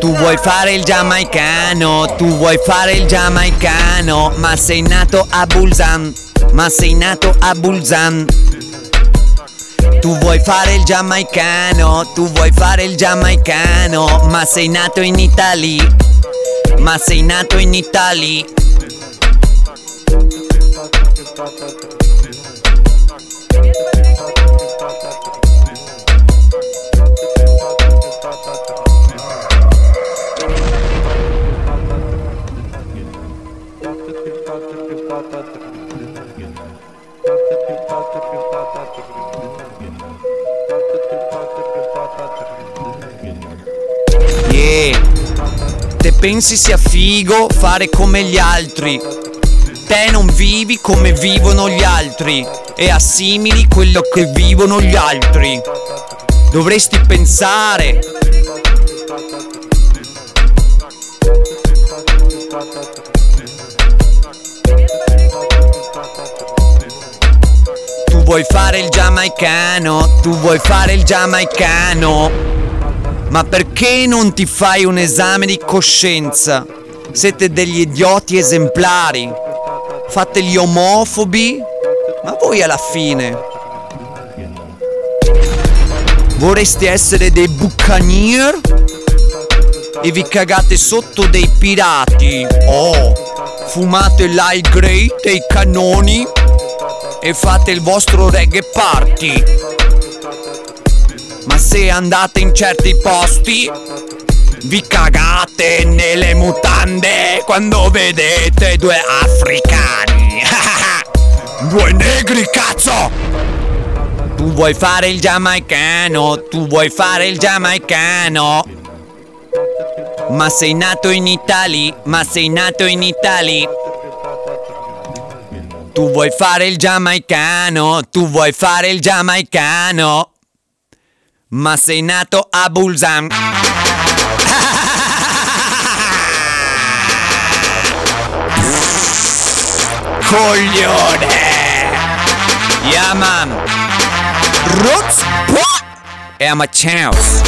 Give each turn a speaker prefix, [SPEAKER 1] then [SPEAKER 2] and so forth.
[SPEAKER 1] Tu vuoi fare il giamaicano, tu vuoi fare il giamaicano, ma sei nato a Bulzan, ma sei nato a Bulzan. Tu vuoi fare il giamaicano, tu vuoi fare il giamaicano, ma sei nato in Italia, ma sei nato in Italia. Yeah. Te pensi sia figo fare come gli altri? Te non vivi come vivono gli altri e assimili quello che vivono gli altri. Dovresti pensare. Vuoi fare il giamaicano, tu vuoi fare il giamaicano. Ma perché non ti fai un esame di coscienza? Siete degli idioti esemplari. Fate gli omofobi? Ma voi alla fine. Vorreste essere dei buccaneer? E vi cagate sotto dei pirati? Oh, fumate l'high grade dei cannoni? E fate il vostro reggae party? Ma se andate in certi posti vi cagate nelle mutande quando vedete due africani. due negri, cazzo! Tu vuoi fare il giamaicano, tu vuoi fare il giamaicano. Ma sei nato in Italia, ma sei nato in Italia. Tu vuoi fare il giamaicano, tu vuoi fare il giamaicano. Ma sei nato a Bulzan. Coglione! Yeah man! Roots! E ama Chaos!